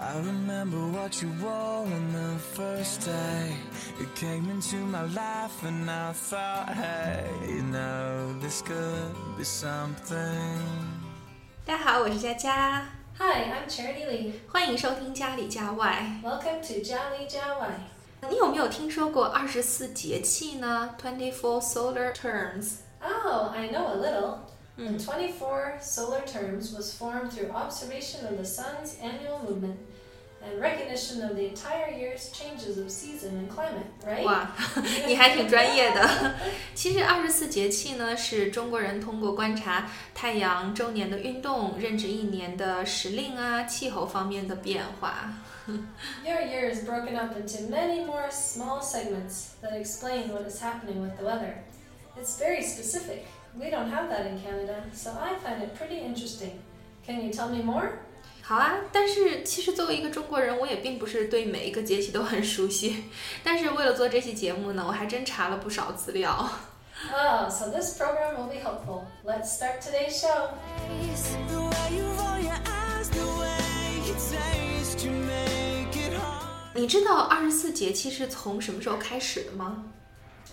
I remember what you wore on the first day. You came into my life and I thought, hey, you know, this could be something. 大家好，我是佳佳， Hi, I'm Charity Lee. 欢迎收听家里家外。 Welcome to Jolly Jawai. 你有没有听说过二十四节气呢？Twenty four solar terms。 Oh, I know a little. The 24 solar terms was formed through observation of the sun's annual movement and recognition of the entire year's changes of season and climate, right? 哇，你还挺专业的。其实二十四节气呢，是中国人通过观察太阳周年的运动，认知一年的时令啊、气候方面的变化。 Your year is broken up into many more small segments that explain what is happening with the weather. It's very specific. We don't have that in Canada, so I find it pretty interesting. Can you tell me more? 好啊，但是其实作为一个中国人，我也并不是对每一个节气都很熟悉。但是为了做这期节目呢，我还真查了不少资料。 Oh, so this program will be helpful. Let's start today's show. The way you roll your eyes, the way you taste, you make it hard. 你知道二十四节气是从什么时候开始的吗？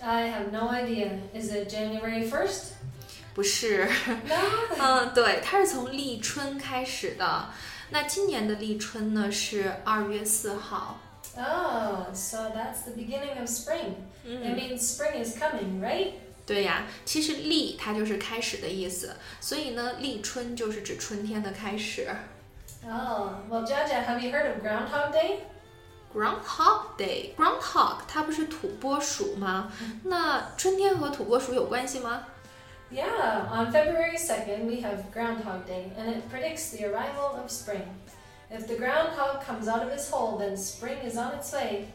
I have no idea. Is it January 1st? 不是， No. 嗯，对，它是从立春开始的。那今年的立春呢是二月四号。 Oh, so that's the beginning of spring. It means spring is coming, right? 对呀，其实立它就是开始的意思，所以呢，立春就是指春天的开始。 Oh, well, Jaja, have you heard of Groundhog Day? Groundhog Day，Groundhog 它不是土拨鼠吗？那春天和土拨鼠有关系吗？ Yeah, on February 2nd, we have Groundhog Day, and it predicts the arrival of spring. If the groundhog comes out of his hole, then spring is on its way.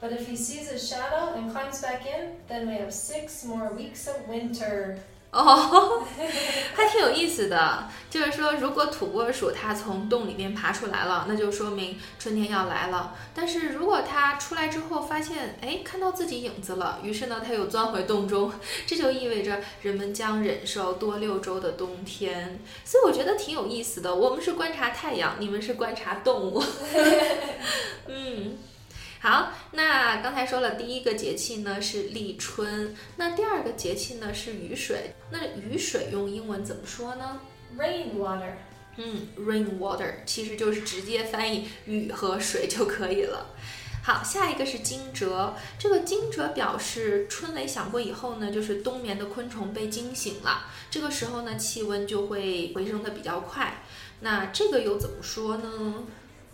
But if he sees his shadow and climbs back in, then we have six more weeks of winter. 哦，还挺有意思的。就是说，如果土拨鼠它从洞里面爬出来了，那就说明春天要来了。但是如果它出来之后发现，哎，看到自己影子了，于是呢，它又钻回洞中，这就意味着人们将忍受多六周的冬天。所以我觉得挺有意思的。我们是观察太阳，你们是观察动物。嗯。好，那刚才说了，第一个节气呢是立春，那第二个节气呢是雨水。那雨水用英文怎么说呢？Rainwater. 嗯，rain water 其实就是直接翻译雨和水就可以了。好，下一个是惊蛰。这个惊蛰表示春雷响过以后呢，就是冬眠的昆虫被惊醒了。这个时候呢，气温就会回升的比较快。那这个又怎么说呢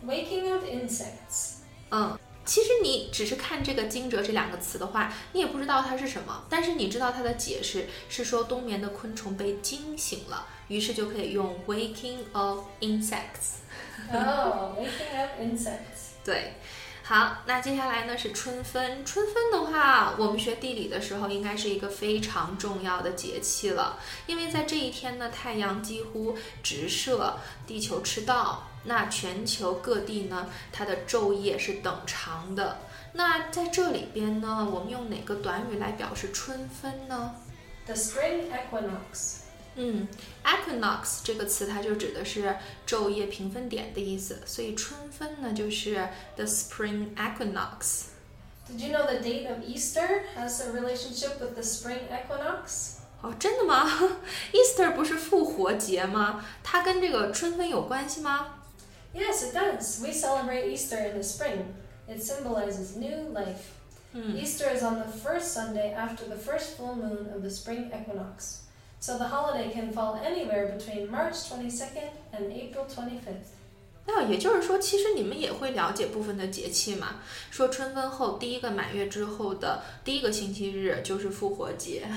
？Waking of insects. 嗯，其实你只是看这个“惊蛰”这两个词的话，你也不知道它是什么，但是你知道它的解释是说冬眠的昆虫被惊醒了，于是就可以用 “waking of insects”。Oh, waking of insects. 对，好，那接下来呢是春分。春分的话，我们学地理的时候应该是一个非常重要的节气了，因为在这一天呢，太阳几乎直射地球赤道，那全球各地呢，它的昼夜是等长的。那在这里边呢，我们用哪个短语来表示春分呢？The spring equinox. 嗯，equinox 这个词它就指的是昼夜平分点的意思，所以春分呢就是 the spring equinox。 Did you know the date of Easter has a relationship with the spring equinox? 哦，真的吗？Easter 不是复活节吗？它跟这个春分有关系吗？ Yes, it does. We celebrate Easter in the spring. It symbolizes new life. Easter is on the first Sunday after the first full moon of the spring equinox. So the holiday can fall anywhere between March 22nd and April 25th. 那也就是说，其实你们也会了解部分的节气嘛。说春分后第一个满月之后的第一个星期日就是复活节。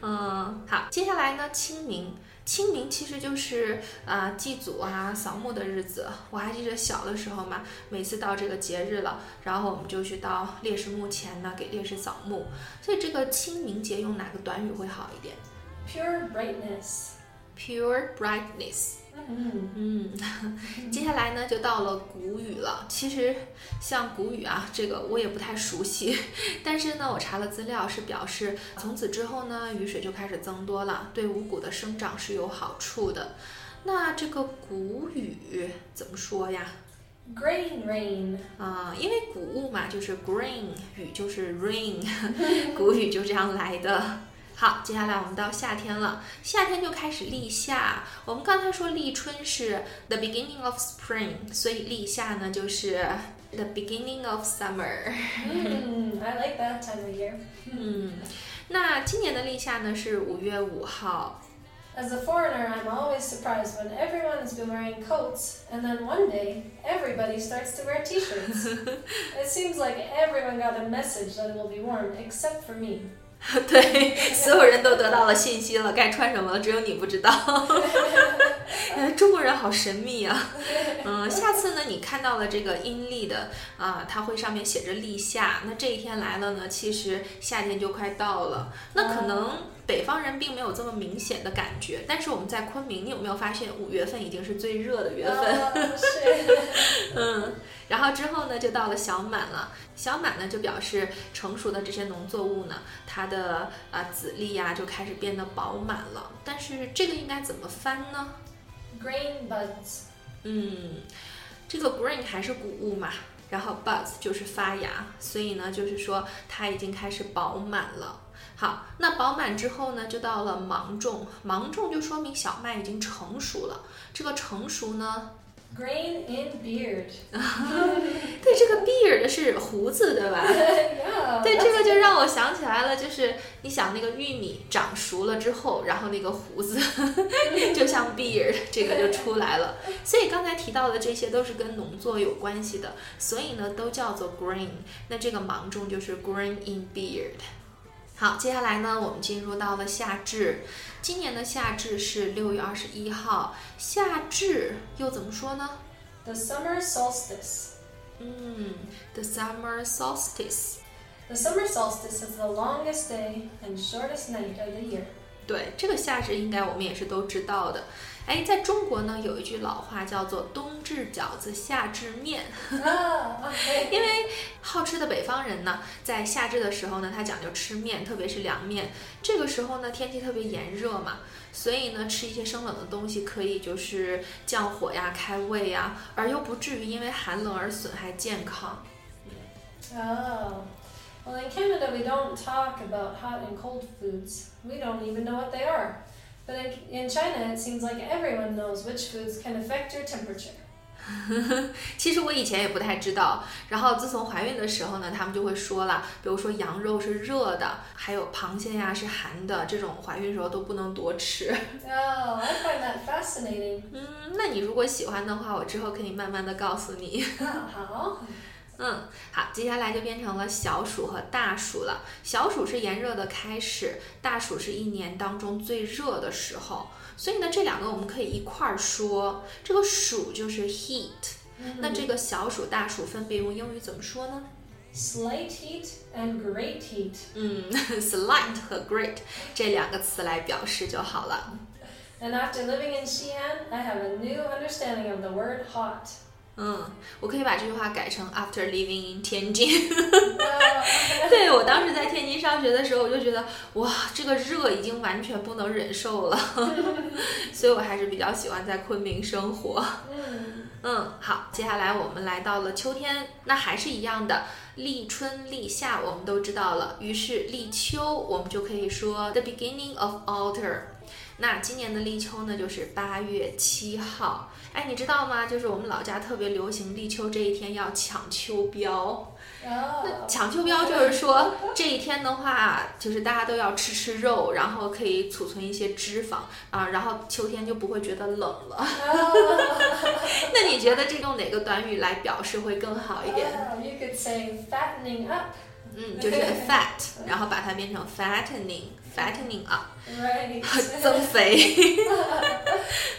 嗯，好，接下来呢，清明。清明其实就是啊、祭祖啊、扫墓的日子。我还记得小的时候嘛，每次到这个节日了，然后我们就去到烈士墓前呢，给烈士扫墓。所以这个清明节用哪个短语会好一点 Pure brightness.？Pure brightness。Mhm. 嗯，接下来呢就到了谷雨了。其实像谷雨啊，这个我也不太熟悉，但是呢，我查了资料是表示从此之后呢，雨水就开始增多了，对五谷的生长是有好处的。那这个谷雨怎么说呀？Grain rain. 啊、因为谷物嘛，就是 grain，雨就是 rain，谷雨就这样来的。好，接下来我们到夏天了，夏天就开始立夏。我们刚才说立春是 the beginning of spring，所以立夏呢就是 the beginning of summer。 Mm, I like that time of year. 嗯，那今年的立夏呢是五月五号。 As a foreigner, I'm always surprised when everyone's been wearing coats, and then one day, everybody starts to wear t shirts. it seems like everyone got a message that it will be warm, except for me. 对，所有人都得到了信息了，该穿什么了，只有你不知道。呃 中国人好神秘啊。嗯，下次呢，你看到了这个阴历的啊，它会上面写着立夏，那这一天来了呢，其实夏天就快到了。那可能北方人并没有这么明显的感觉，但是我们在昆明，你有没有发现五月份已经是最热的月份？Oh, shit. 嗯，然后之后呢，就到了小满了。小满呢，就表示成熟的这些农作物呢，它的啊、籽粒呀、就开始变得饱满了。但是这个应该怎么翻呢？？Green buds 嗯，这个 green 还是谷物嘛，然后 buds 就是发芽，所以呢，就是说它已经开始饱满了。好，那饱满之后呢，就到了芒种，芒种就说明小麦已经成熟了。这个成熟呢，Grain in beard. 对，这个 beard 是胡子，对吧？yeah. 对，这个就让我想起来了，就是你想那个玉米长熟了之后，然后那个胡子就像 beard，这个就出来了。所以刚才提到的这些都是跟农作有关系的，所以呢都叫做 grain。那这个芒种就是 grain in beard。好，接下来呢，我们进入到了夏至。今年的夏至是六月二十一号。夏至又怎么说呢？The summer solstice. 嗯，the summer solstice。The summer solstice is the longest day and shortest night of the year. 对，这个夏至应该我们也是都知道的。哎，在中国呢，有一句老话叫做“冬至饺子，夏至面 ah. 因为好吃的北方人呢，在夏至的时候呢，他讲究吃面，特别是凉面。这个时候呢，天气特别炎热嘛，所以呢，吃一些生冷的东西可以就是降火呀、开胃呀，而又不至于因为寒冷而损害健康。Oh. Well, in Canada, we don't talk about hot and cold foods. We don't even know what they are. But in, in China, it seems like everyone knows which foods can affect your temperature. 其实我以前也不太知道，然后自从怀孕的时候呢，他们就会说了，比如说羊肉是热的，还有螃蟹呀是寒的，这种怀孕时候都不能多吃。Oh, I find that fascinating. 嗯，那你如果喜欢的话，我之后可以慢慢的告诉你。How? 嗯，好，接下来就变成了小暑和大暑了。小暑是炎热的开始，大暑是一年当中最热的时候。所以呢，这两个我们可以一块儿说。这个暑就是 heat，、那这个小暑、大暑分别用英语怎么说呢？Slight heat and great heat. 嗯，slight 和 great 这两个词来表示就好了。And after living in Xi'an, I have a new understanding of the word hot. 嗯，我可以把这句话改成 After living in 天津。对我当时在天津上学的时候，我就觉得哇，这个热已经完全不能忍受了，所以我还是比较喜欢在昆明生活。Mm. 嗯，好，接下来我们来到了秋天，那还是一样的，立春、立夏我们都知道了，于是立秋我们就可以说 the beginning of autumn。那今年的立秋呢，就是八月七号。哎，你知道吗？就是我们老家特别流行立秋这一天要抢秋膘。那 Oh. 抢秋膘就是说这一天的话，就是大家都要吃吃肉，然后可以储存一些脂肪啊，然后秋天就不会觉得冷了。Oh. 那你觉得这用哪个短语来表示会更好一点？Oh, you could say fattening up. 嗯，就是 fat，然后把它变成 fattening，fattening up，Right. 增肥。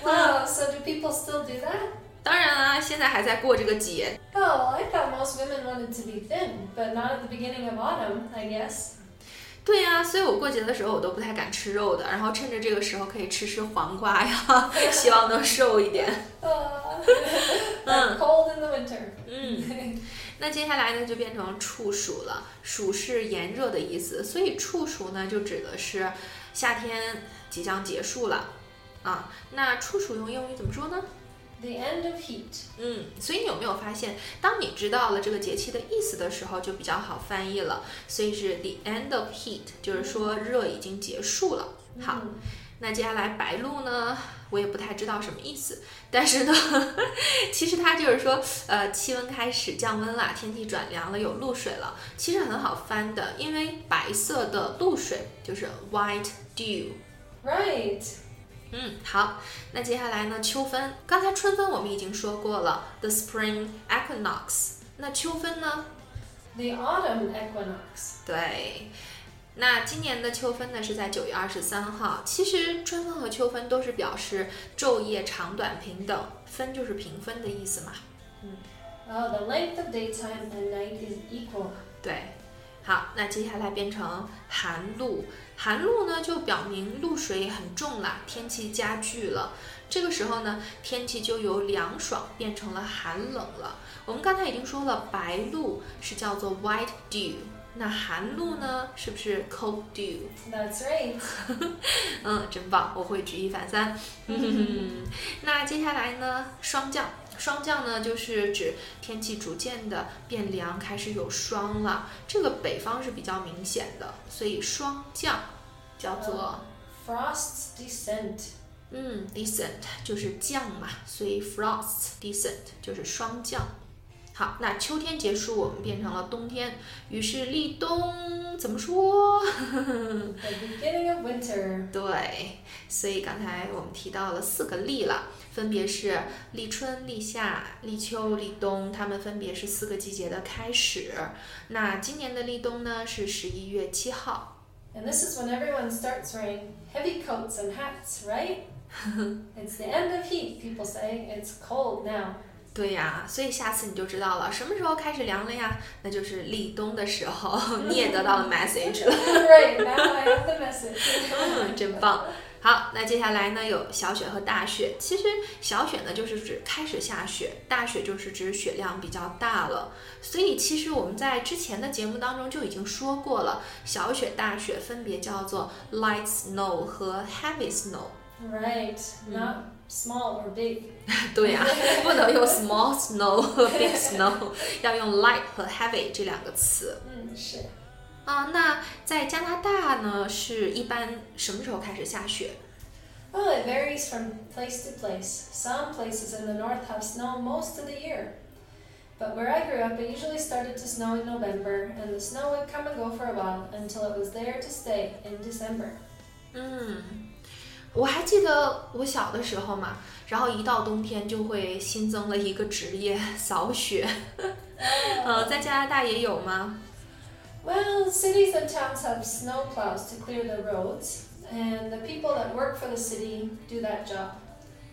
wow, so do people still do that? 当然啦，现在还在过这个节。Oh, well, I thought most women wanted to be thin, but not at the beginning of autumn, I guess. 对呀、所以我过节的时候我都不太敢吃肉的，然后趁着这个时候可以吃吃黄瓜呀，希望能瘦一点。Uh, Uh. cold in the winter. 嗯，那接下来呢就变成处暑了。暑是炎热的意思，所以处暑呢就指的是夏天即将结束了。啊。那处暑用英语怎么说呢？The end of heat. 嗯，所以你有没有发现，当你知道了这个节气的意思的时候，就比较好翻译了。所以是 the end of heat，就是说热已经结束了。好，那接下来白露呢，我也不太知道什么意思，但是呢，其实它就是说，呃，气温开始降温了，天气转凉了，有露水了。其实很好翻的，因为白色的露水就是 white dew。Right. 嗯，好，那接下来呢？秋分，刚才春分我们已经说过了，the spring equinox。那秋分呢？The autumn equinox. 对，那今年的秋分呢是在九月二十三号。其实春分和秋分都是表示昼夜长短平等，分就是平分的意思嘛。嗯 Oh, the length of daytime and night is equal. 对，好，那接下来变成寒露。寒露呢，就表明露水很重了，天气加剧了。这个时候呢，天气就由凉爽变成了寒冷了。我们刚才已经说了，白露是叫做 white dew，那寒露呢，是不是 cold dew？That's right. 嗯，真棒，我会举一反三。嗯，那接下来呢，霜降。霜降呢，就是指天气逐渐的变凉，开始有霜了。这个北方是比较明显的，所以霜降叫做 Frost's descent. 嗯，descent 就是降嘛，所以 frost descent 就是霜降。好，那秋天结束，我们变成了冬天，于是立冬怎么说？The beginning of winter. 对，所以刚才我们提到了四个立了，分别是立春、立夏、立秋、立冬，它们分别是四个季节的开始。那今年的立冬呢是十一月七号。And this is when everyone starts wearing heavy coats and hats, right? it's the end of heat, people say. It's cold now. 对呀，所以下次你就知道了，什么时候开始凉了呀？那就是立冬的时候，你也得到了 message 了。right, now I have the message. 嗯，真棒。好，那接下来呢有小雪和大雪。其实小雪呢就是指开始下雪，大雪就是指雪量比较大了。所以其实我们在之前的节目当中就已经说过了，小雪、大雪分别叫做 light snow 和 heavy snow。right, not small or big. 对呀、不能用 small snow 和 big snow，要用 light 和 heavy 这两个词。 Mm, sure. 啊，那在加拿大呢，是一般什么时候开始下雪？ Well, it varies from place to place. Some places in the north have snow most of the year. But where I grew up, it usually started to snow in November, and the snow would come and go for a while until it was there to stay in December. 嗯， 我还记得我小的时候嘛，然后一到冬天就会新增了一个职业扫雪。呃，在加拿大也有吗？ Well, cities and towns have snow plows to clear the roads, and the people that work for the city do that job.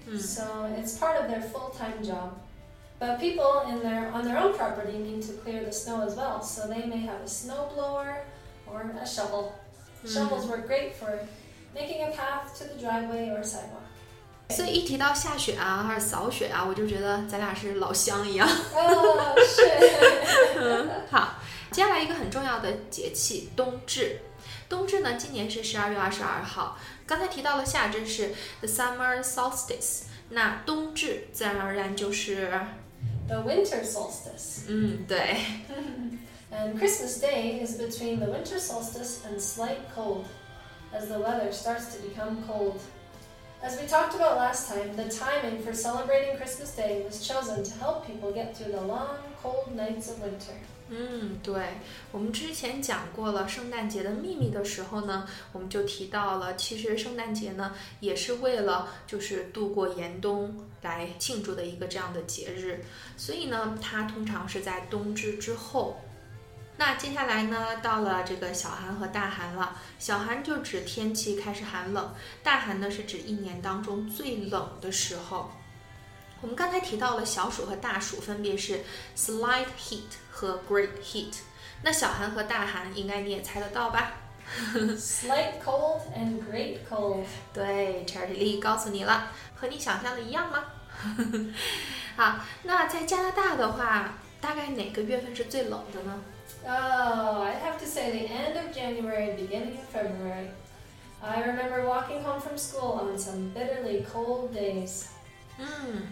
嗯 So it's part of their full-time job. But people in their on their own property need to clear the snow as well, so they may have a snow blower or a shovel. Shovels work great for making a path to the driveway or sidewalk. 所以一提到下雪啊，或者扫雪啊，我就觉得咱俩是老乡一样。 Oh shit! 好，接下来一个很重要的节气冬至。冬至呢，今年是十二月二十二号。刚才提到了夏至是 the summer solstice，那冬至自然而然就是， the winter solstice. 嗯，对， And Christmas Day is between the winter solstice and slight cold, as the weather starts to become cold. As we talked about last time, the timing for celebrating Christmas Day was chosen to help people get through the long, cold nights of winter. 嗯，对，我们之前讲过了圣诞节的秘密的时候呢，我们就提到了，其实圣诞节呢也是为了就是度过严冬来庆祝的一个这样的节日，所以呢，它通常是在冬至之后。 那接下来呢，到了这个小寒和大寒了。小寒就指天气开始寒冷，大寒呢是指一年当中最冷的时候。我们刚才提到了小暑和大暑分别是 slight heat 和 great heat。那小寒和大寒应该你也猜得到吧？Slight cold and great cold. 对，Charity Lee 告诉你了，和你想象的一样吗？好，那在加拿大的话，大概哪个月份是最冷的呢？ Oh, I'd have to say the end of January, beginning of February. I remember walking home from school on some bitterly cold days. 嗯，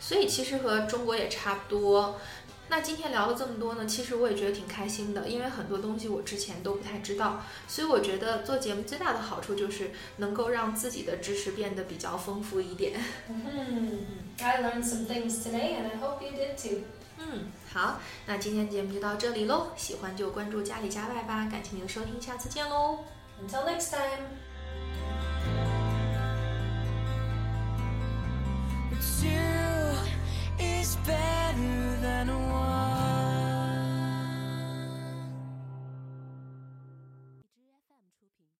所以其实和中国也差不多。那今天聊了这么多呢，其实我也觉得挺开心的，因为很多东西我之前都不太知道，所以我觉得做节目最大的好处就是能够让自己的知识变得比较丰富一点。 hmm I learned some things today, and I hope you did too. 嗯。好那今天的节目就到这里喽喜欢就关注家里家外吧感谢您的收听下次见喽 until next time it's you is better than